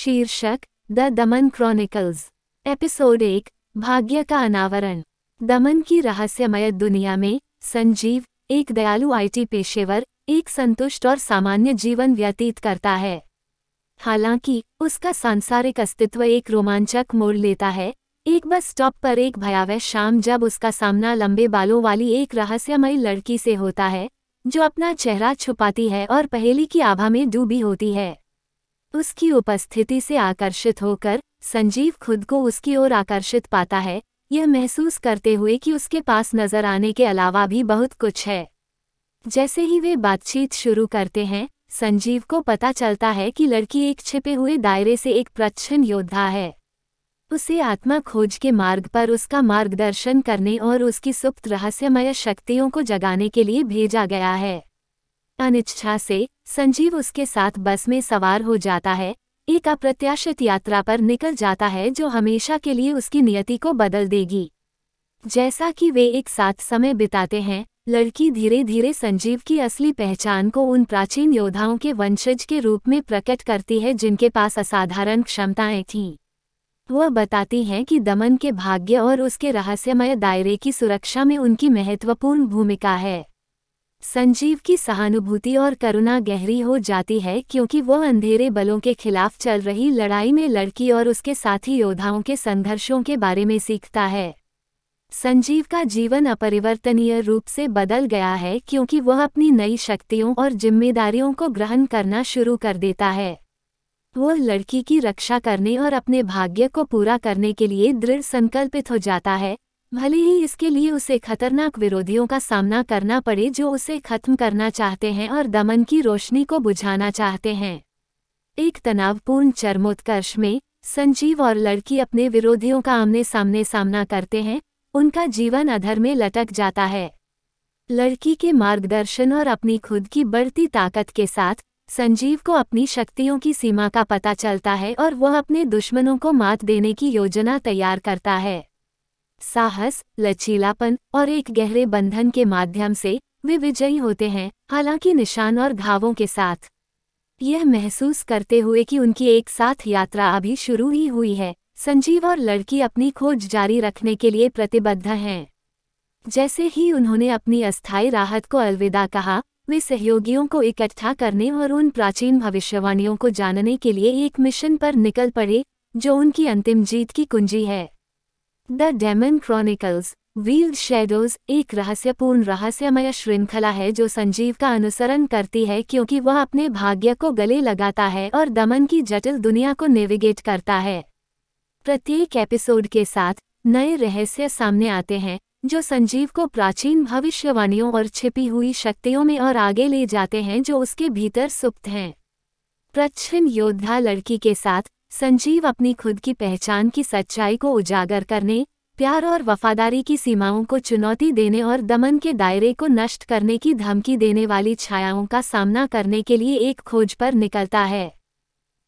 शीर्षक, the Daman chronicles, episode एक, भाग्य का अनावरण। दमन की रहस्यमय दुनिया में, संजीव, एक दयालु आईटी पेशेवर, एक संतुष्ट और सामान्य जीवन व्यतीत करता है। हालाँकि, उसका सांसारिक अस्तित्व एक रोमांचक मोड़ लेता है। एक बस स्टॉप पर एक भयावह शाम जब उसका सामना लंबे बालों वाली एक रहस्यमयी लड़की से होता है, जो अपना चेहरा छुपाती है और पहेली की आभा में डूबी होती है। उसकी उपस्थिति से आकर्षित होकर, संजीव खुद को उसकी ओर आकर्षित पाता है, यह महसूस करते हुए कि उसके पास नज़र आने के अलावा भी बहुत कुछ है। जैसे ही वे बातचीत शुरू करते हैं, संजीव को पता चलता है कि लड़की एक छिपे हुए दायरे से एक प्रच्छन योद्धा है। उसे आत्मा खोज के मार्ग पर उसका मार्गदर्शन करने और उसकी सुप्त रहस्यमय शक्तियों को जगाने के लिए भेजा गया है। अनिच्छा से संजीव उसके साथ बस में सवार हो जाता है, एक अप्रत्याशित यात्रा पर निकल जाता है जो हमेशा के लिए उसकी नियति को बदल देगी। जैसा कि वे एक साथ समय बिताते हैं, लड़की धीरे धीरे संजीव की असली पहचान को उन प्राचीन योद्धाओं के वंशज के रूप में प्रकट करती है जिनके पास असाधारण क्षमताएँ थीं। वह बताती हैं कि दमन के भाग्य और उसके रहस्यमय दायरे की सुरक्षा में उनकी महत्वपूर्ण भूमिका है। संजीव की सहानुभूति और करुणा गहरी हो जाती है क्योंकि वह अंधेरे बलों के खिलाफ चल रही लड़ाई में लड़की और उसके साथी योद्धाओं के संघर्षों के बारे में सीखता है। संजीव का जीवन अपरिवर्तनीय रूप से बदल गया है क्योंकि वह अपनी नई शक्तियों और जिम्मेदारियों को ग्रहण करना शुरू कर देता है। वह लड़की की रक्षा करने और अपने भाग्य को पूरा करने के लिए दृढ़ संकल्पित हो जाता है। भले ही इसके लिए उसे खतरनाक विरोधियों का सामना करना पड़े जो उसे खत्म करना चाहते हैं और दमन की रोशनी को बुझाना चाहते हैं। एक तनावपूर्ण चरमोत्कर्ष में, संजीव और लड़की अपने विरोधियों का आमने सामने सामना करते हैं, उनका जीवन अधर में लटक जाता है। लड़की के मार्गदर्शन और अपनी खुद की बढ़ती ताकत के साथ, संजीव को अपनी शक्तियों की सीमा का पता चलता है और वह अपने दुश्मनों को मात देने की योजना तैयार करता है। साहस, लचीलापन और एक गहरे बंधन के माध्यम से वे विजयी होते हैं, हालाँकि निशान और घावों के साथ। यह महसूस करते हुए कि उनकी एक साथ यात्रा अभी शुरू ही हुई है, संजीव और लड़की अपनी खोज जारी रखने के लिए प्रतिबद्ध हैं। जैसे ही उन्होंने अपनी अस्थायी राहत को अलविदा कहा, वे सहयोगियों को इकट्ठा करने और उन प्राचीन भविष्यवाणियों को जानने के लिए एक मिशन पर निकल पड़े, जो उनकी अंतिम जीत की कुंजी है। The Demon Chronicles Wield Shadows एक रहस्यपूर्ण रहस्यमय श्रृंखला है जो संजीव का अनुसरण करती है क्योंकि वह अपने भाग्य को गले लगाता है और दमन की जटिल दुनिया को नेविगेट करता है। प्रत्येक एपिसोड के साथ नए रहस्य सामने आते हैं, जो संजीव को प्राचीन भविष्यवाणियों और छिपी हुई शक्तियों में और आगे ले जाते हैं जो उसके भीतर सुप्त हैं। प्रच्छिन्न योद्धा लड़की के साथ संजीव अपनी खुद की पहचान की सच्चाई को उजागर करने, प्यार और वफादारी की सीमाओं को चुनौती देने और दमन के दायरे को नष्ट करने की धमकी देने वाली छायाओं का सामना करने के लिए एक खोज पर निकलता है।